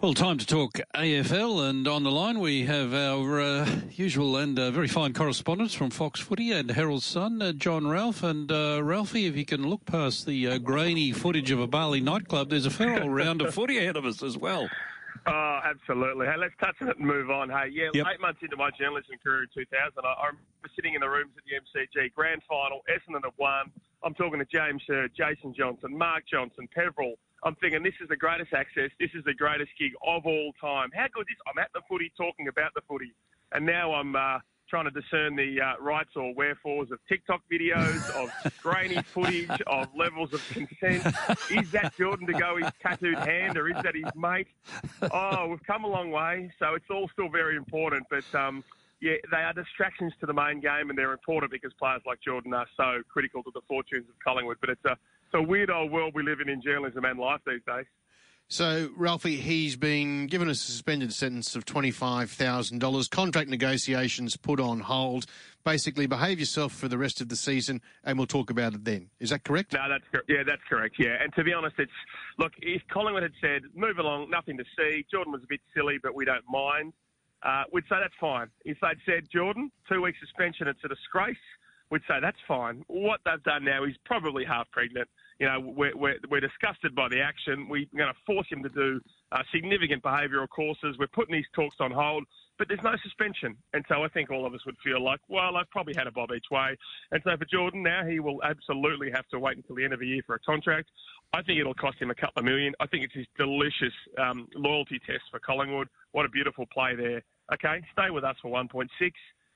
Well, time to talk AFL, and on the line we have our uh, usual and uh, very fine correspondents from Fox Footy and Herald Sun, uh, John Ralph. And uh, Ralphie, if you can look past the uh, grainy footage of a Bali nightclub, there's a fair old round of footy ahead of us as well. Oh, absolutely. Hey, let's touch on it and move on. Hey, yeah, yep. eight months into my journalism career in 2000, I, I remember sitting in the rooms at the MCG grand final, Essendon have won. I'm talking to James Hird, Jason Johnson, Mark Johnson, Peverill. I'm thinking this is the greatest access. This is the greatest gig of all time. How good is I'm at the footy talking about the footy, and now I'm uh, trying to discern the uh, rights or wherefores of TikTok videos, of grainy footage, of levels of consent. Is that Jordan De Goey's tattooed hand, or is that his mate? Oh, we've come a long way, so it's all still very important, but. Um, yeah, they are distractions to the main game, and they're important because players like Jordan are so critical to the fortunes of Collingwood. But it's a it's a weird old world we live in in journalism and life these days. So, Ralphie, he's been given a suspended sentence of $25,000. Contract negotiations put on hold. Basically, behave yourself for the rest of the season, and we'll talk about it then. Is that correct? No, that's yeah, that's correct. Yeah, and to be honest, it's look. If Collingwood had said move along, nothing to see. Jordan was a bit silly, but we don't mind. Uh, we'd say that's fine. If they'd said Jordan, two weeks suspension, it's a disgrace we'd say that's fine. What they've done now, he's probably half pregnant. You know, we're, we're, we're disgusted by the action. We're going to force him to do uh, significant behavioural courses. We're putting these talks on hold, but there's no suspension. And so I think all of us would feel like, well, I've probably had a bob each way. And so for Jordan, now he will absolutely have to wait until the end of the year for a contract. I think it'll cost him a couple of million. I think it's his delicious um, loyalty test for Collingwood. What a beautiful play there. Okay, stay with us for 1.6.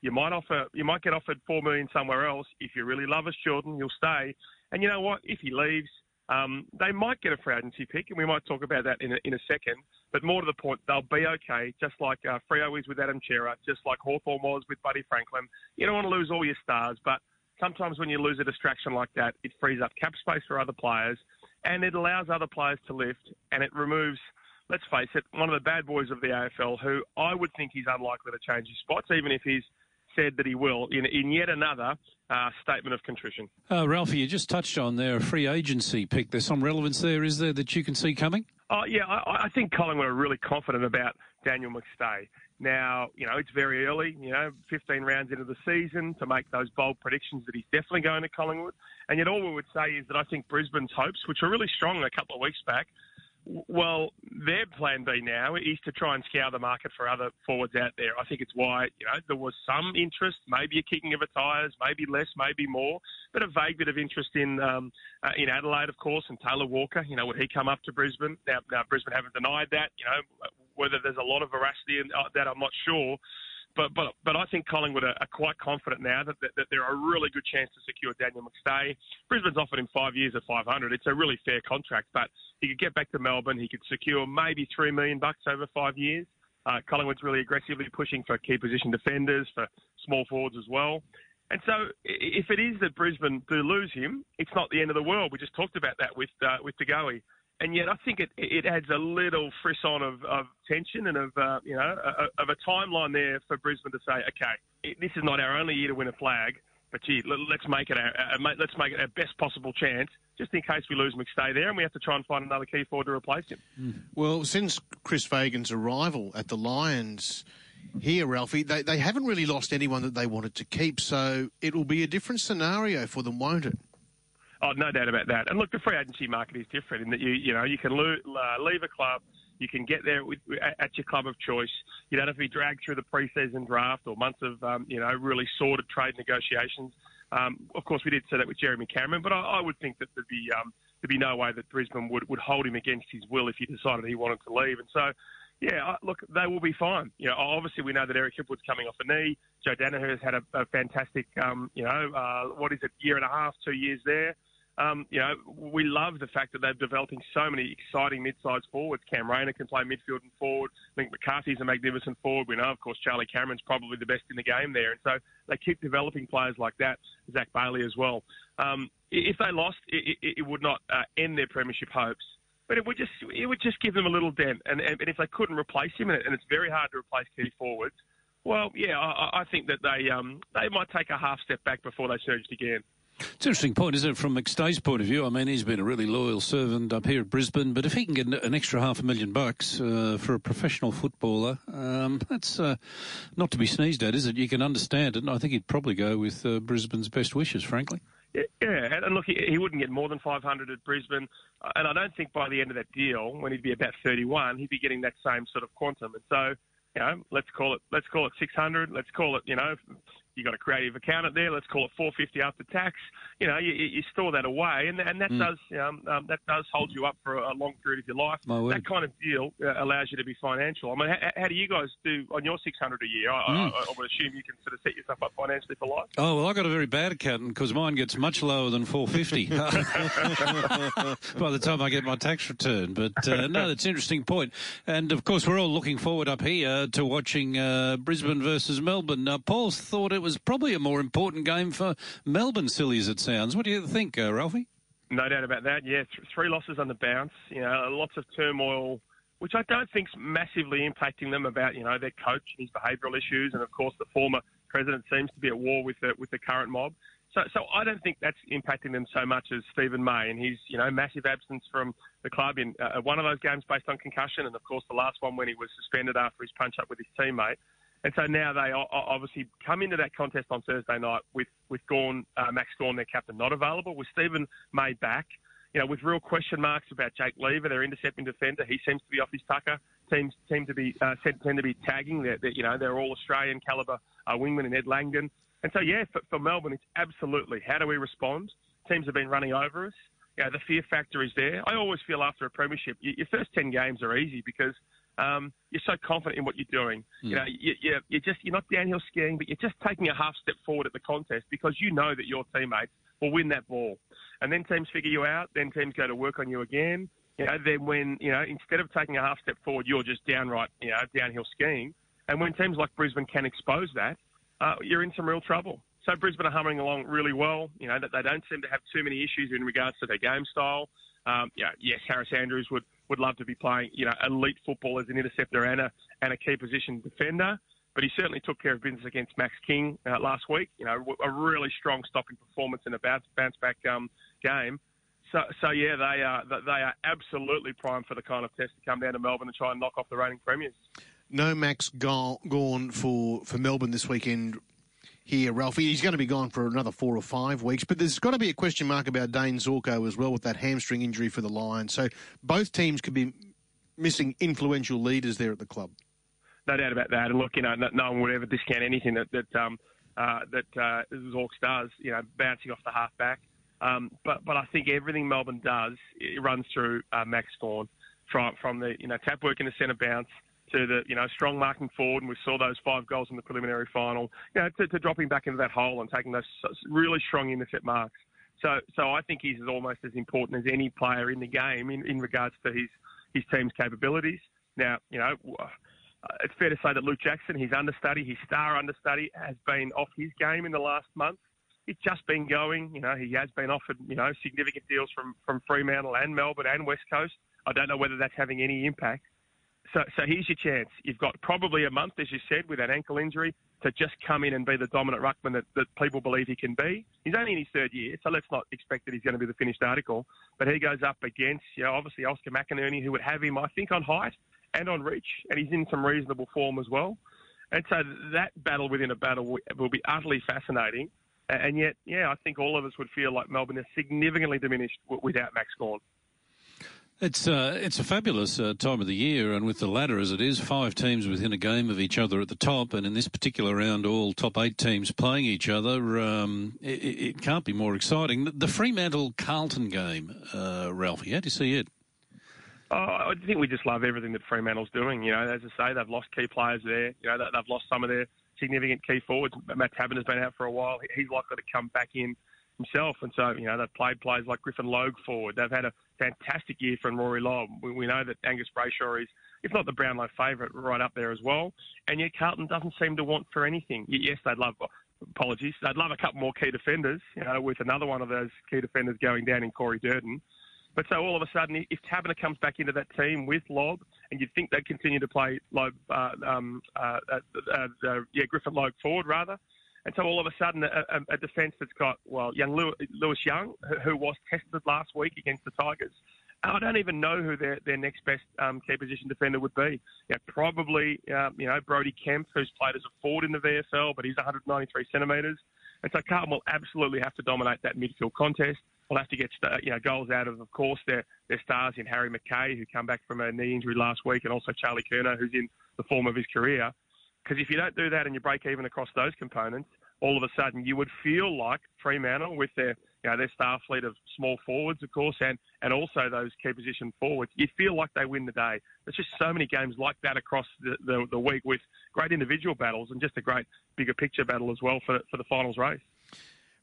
You might offer, you might get offered four million somewhere else. If you really love us, Jordan, you'll stay. And you know what? If he leaves, um, they might get a free agency pick, and we might talk about that in a, in a second. But more to the point, they'll be okay, just like uh, Freo is with Adam Cerra, just like Hawthorn was with Buddy Franklin. You don't want to lose all your stars, but sometimes when you lose a distraction like that, it frees up cap space for other players, and it allows other players to lift, and it removes let's face it, one of the bad boys of the AFL, who I would think he's unlikely to change his spots, even if he's said that he will in, in yet another uh, statement of contrition. Uh, Ralphie, you just touched on there a free agency pick. There's some relevance there, is there, that you can see coming? Oh, yeah, I, I think Collingwood are really confident about Daniel McStay. Now, you know, it's very early, you know, 15 rounds into the season to make those bold predictions that he's definitely going to Collingwood. And yet all we would say is that I think Brisbane's hopes, which were really strong a couple of weeks back, well, their plan B now is to try and scour the market for other forwards out there. I think it's why you know there was some interest, maybe a kicking of the tyres, maybe less, maybe more, but a vague bit of interest in um, uh, in Adelaide, of course, and Taylor Walker. You know, would he come up to Brisbane? Now, now Brisbane haven't denied that. You know, whether there's a lot of veracity in uh, that, I'm not sure but but but I think Collingwood are, are quite confident now that, that, that there are a really good chance to secure Daniel McStay. Brisbane's offered him five years at 500. It's a really fair contract, but he could get back to Melbourne. He could secure maybe three million bucks over five years. Uh, Collingwood's really aggressively pushing for key position defenders, for small forwards as well. And so, if it is that Brisbane do lose him, it's not the end of the world. We just talked about that with uh, with De Goey and yet I think it, it adds a little frisson of, of tension and of uh, you know of a timeline there for Brisbane to say, okay, this is not our only year to win a flag, but gee, let, us make it our, let's make it our best possible chance, just in case we lose McStay there and we have to try and find another key forward to replace him. Hmm. Well, since Chris Fagan's arrival at the Lions. Here, Ralphie, they, they haven't really lost anyone that they wanted to keep, so it will be a different scenario for them, won't it? Oh, no doubt about that. And look, the free agency market is different in that you you know you can lo- uh, leave a club, you can get there with, at your club of choice. You don't have to be dragged through the preseason draft or months of um, you know really sordid trade negotiations. Um, of course, we did say that with Jeremy Cameron, but I, I would think that there'd be um, there'd be no way that Brisbane would, would hold him against his will if he decided he wanted to leave. And so, yeah, look, they will be fine. You know, obviously we know that Eric Hipwood's coming off a knee. Joe Daniher has had a, a fantastic, um, you know, uh, what is it, year and a half, two years there. Um, you know, we love the fact that they're developing so many exciting mid-sized forwards. Cam Rayner can play midfield and forward. I think McCarthy's a magnificent forward. We know, of course, Charlie Cameron's probably the best in the game there. And so they keep developing players like that. Zac Bailey as well. Um, if they lost, it, it, it would not uh, end their premiership hopes. But it would just it would just give them a little dent. And, and if they couldn't replace him, and it's very hard to replace key forwards, well, yeah, I, I think that they um, they might take a half step back before they surged again. It's an interesting point, isn't it, from McStay's point of view? I mean, he's been a really loyal servant up here at Brisbane, but if he can get an extra half a million bucks uh, for a professional footballer, um, that's uh, not to be sneezed at, is it? You can understand it, and I think he'd probably go with uh, Brisbane's best wishes, frankly. Yeah, and look, he wouldn't get more than 500 at Brisbane, and I don't think by the end of that deal, when he'd be about 31, he'd be getting that same sort of quantum. And so, you know, let's call it let's call it 600. Let's call it, you know, you got a creative accountant there. Let's call it 450 after tax. You know, you, you store that away, and and that mm. does um, um, that does hold you up for a long period of your life. That kind of deal uh, allows you to be financial. I mean, how, how, do you guys do on your 600 a year? I, mm. I, I, would assume you can sort of set yourself up financially for life. Oh well, I got a very bad accountant because mine gets much lower than 450 by the time I get my tax return. But uh, no, that's an interesting point. And of course, we're all looking forward up here to watching uh, Brisbane versus Melbourne. Now, Paul's thought it was probably a more important game for Melbourne, silly as it sounds. What do you think, uh, Ralphie? No doubt about that. Yeah, th- three losses on the bounce. You know, lots of turmoil, which I don't think's massively impacting them about you know their coach and his behavioural issues, and of course the former president seems to be at war with the with the current mob. So, so I don't think that's impacting them so much as Steven May and his, you know, massive absence from the club in uh, one of those games based on concussion, and of course the last one when he was suspended after his punch up with his teammate. And so now they obviously come into that contest on Thursday night with with Gawn, uh, Max Gawn, their captain, not available, with Steven May back. You know, with real question marks about Jake Lever, their intercepting defender. He seems to be off his tucker. Teams seem to be uh, tend to be tagging. They're, they're, you know, they're all Australian calibre uh, wingman and Ed Langdon. And so, yeah, for, for Melbourne, it's absolutely how do we respond? Teams have been running over us. You know, the fear factor is there. I always feel after a premiership, your first 10 games are easy because um, you're so confident in what you're doing. Mm. You know, you, you, you're just you're not downhill skiing, but you're just taking a half step forward at the contest because you know that your teammates will win that ball. And then teams figure you out. Then teams go to work on you again. You know, then when you know instead of taking a half step forward, you're just downright you know downhill skiing. And when teams like Brisbane can expose that, uh, you're in some real trouble. So Brisbane are humming along really well. You know that they don't seem to have too many issues in regards to their game style. Um, yeah, yes, Harris Andrews would, would love to be playing, you know, elite football as an interceptor and a, and a key position defender. But he certainly took care of business against Max King uh, last week. You know, a really strong stopping performance in a bounce, bounce back um, game. So, so yeah, they are they are absolutely primed for the kind of test to come down to Melbourne and try and knock off the reigning premiers. No Max Gawn for, for Melbourne this weekend here, Ralphie. He's going to be gone for another four or five weeks, but there's got to be a question mark about Dayne Zorko as well with that hamstring injury for the Lions. So both teams could be missing influential leaders there at the club. No doubt about that. And look, you know, no one would ever discount anything that that um, uh, that uh, Zorks does. You know, bouncing off the halfback. Um, but but I think everything Melbourne does it runs through uh, Max Gawn from from the you know tap work in the centre bounce to the you know strong marking forward, and we saw those five goals in the preliminary final. You know, to, to dropping back into that hole and taking those really strong intercept marks. So, so I think he's almost as important as any player in the game in, in regards to his his team's capabilities. Now, you know, uh, it's fair to say that Luke Jackson, his understudy, his star understudy, has been off his game in the last month. It's just been going. You know, he has been offered, you know, significant deals from, from Fremantle and Melbourne and West Coast. I don't know whether that's having any impact. So, so here's your chance. You've got probably a month, as you said, with that ankle injury to just come in and be the dominant ruckman that, that people believe he can be. He's only in his third year, so let's not expect that he's going to be the finished article. But he goes up against, you know, obviously Oscar McInerney, who would have him, I think, on height and on reach, and he's in some reasonable form as well. And so that battle within a battle will be utterly fascinating. And yet, yeah, I think all of us would feel like Melbourne is significantly diminished without Max Gawn. It's uh, it's a fabulous uh, time of the year, and with the ladder as it is, five teams within a game of each other at the top, and in this particular round, all top eight teams playing each other. Um, it, it, can't be more exciting. The Fremantle Carlton game, uh, Ralphie, how do you see it? Oh, I think we just love everything that Fremantle's doing. You know, as I say, they've lost key players there. You know, they've lost some of their significant key forwards. Matt Taberner's been out for a while. He's likely to come back in himself. And so, you know, they've played players like Griffin Logue forward. They've had a fantastic year from Rory Lobb. We, we know that Angus Brayshaw is, if not the Brownlow favourite, right up there as well. And yet Carlton doesn't seem to want for anything. Yes, they'd love, apologies, they'd love a couple more key defenders, you know, with another one of those key defenders going down in Corey Durdin. But so all of a sudden, if Taberner comes back into that team with Lobb, and you'd think they'd continue to play Lobb, uh, um, uh, uh, uh, yeah, Griffin Logue forward rather, And so all of a sudden, a, a, a defence that's got, well, young Lewis Young, who was tested last week against the Tigers, I don't even know who their, their next best um, key position defender would be. Yeah, probably, um, you know, Brodie Kemp, who's played as a forward in the VFL, but he's 193 centimetres. And so Carlton will absolutely have to dominate that midfield contest. We'll have to get you know goals out of, of course, their their stars in Harry McKay, who come back from a knee injury last week, and also Charlie Curnow, who's in the form of his career. Because if you don't do that and you break even across those components, all of a sudden you would feel like Fremantle, with their you know their star fleet of small forwards, of course, and and also those key position forwards, you feel like they win the day. There's just so many games like that across the, the, the week with great individual battles and just a great bigger picture battle as well for for the finals race.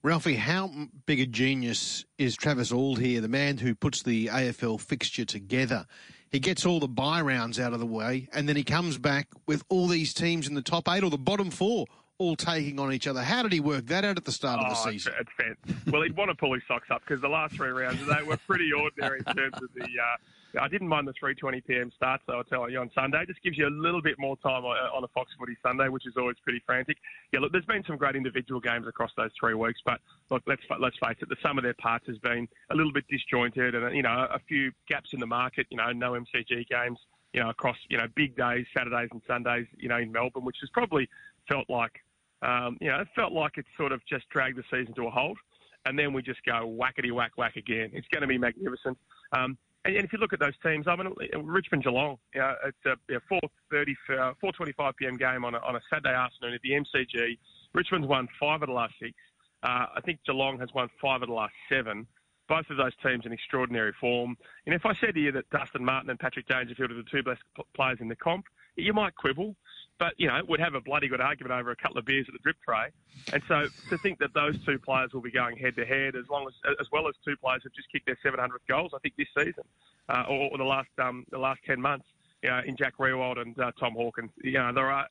Ralphie, how big a genius is Travis Auld here, the man who puts the AFL fixture together? He gets all the bye rounds out of the way, and then he comes back with all these teams in the top eight or the bottom four all taking on each other. How did he work that out at the start oh, of the season? It's, it's well, he'd want to pull his socks up because the last three rounds they were pretty ordinary in terms of the. Uh, I didn't mind the 3:20 p.m. start, so I'll tell you on Sunday. Just gives you a little bit more time on a Fox Footy Sunday, which is always pretty frantic. Yeah, look, there's been some great individual games across those three weeks, but look, let's let's face it, the sum of their parts has been a little bit disjointed, and you know a few gaps in the market. You know, no MCG games. You know, across you know big days, Saturdays and Sundays. You know, in Melbourne, which has probably felt like um, you know it felt like it sort of just dragged the season to a halt and then we just go whackety whack whack again. It's going to be magnificent. Um, and, and if you look at those teams, I mean, Richmond Geelong, know, it's a know, 4.30, 4.25 p.m. game on a, on a Saturday afternoon at the MCG. Richmond's won five of the last six. Uh, I think Geelong has won five of the last seven. Both of those teams in extraordinary form. And if I said to you that Dustin Martin and Patrick Dangerfield are the two best players in the comp, you might quibble but you know would have a bloody good argument over a couple of beers at the drip tray. And so to think that those two players will be going head to head, as long as as well as two players have just kicked their 700th goals, I think this season uh, or, or, the last um, the last 10 months, you know, in Jack Riewoldt and uh, Tom Hawkins, you know, there are.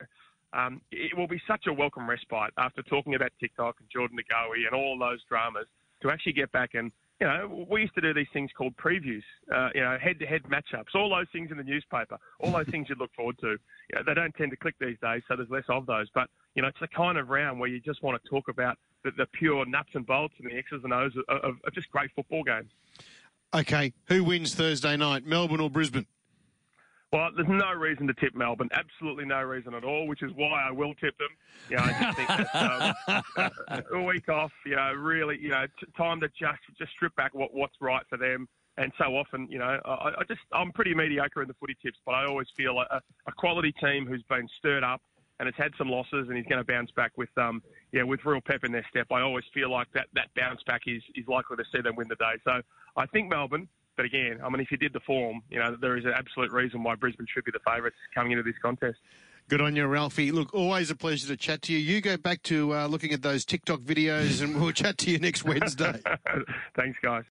Um, it will be such a welcome respite after talking about TikTok and Jordan Goey and all those dramas to actually get back and you know, we used to do these things called previews, uh, you know, head-to-head matchups, all those things in the newspaper, all those things you look forward to. You know, they don't tend to click these days, so there's less of those. But, you know, it's the kind of round where you just want to talk about the, the pure nuts and bolts and the X's and O's of, of, of just great football games. Okay, who wins Thursday night, Melbourne or Brisbane? Well, there's no reason to tip Melbourne. Absolutely no reason at all, which is why I will tip them. You know, I just think that um, a week off, you know, really, you know, t- time to just just strip back what what's right for them. And so often, you know, I, I just I'm pretty mediocre in the footy tips, but I always feel a, a quality team who's been stirred up and has had some losses and he's going to bounce back with um yeah with real pep in their step. I always feel like that that bounce back is is likely to see them win the day. So I think Melbourne. But again, I mean, if you did the form, you know, there is an absolute reason why Brisbane should be the favourites coming into this contest. Good on you, Ralphie. Look, always a pleasure to chat to you. You go back to uh, looking at those TikTok videos, and we'll chat to you next Wednesday. Thanks, guys.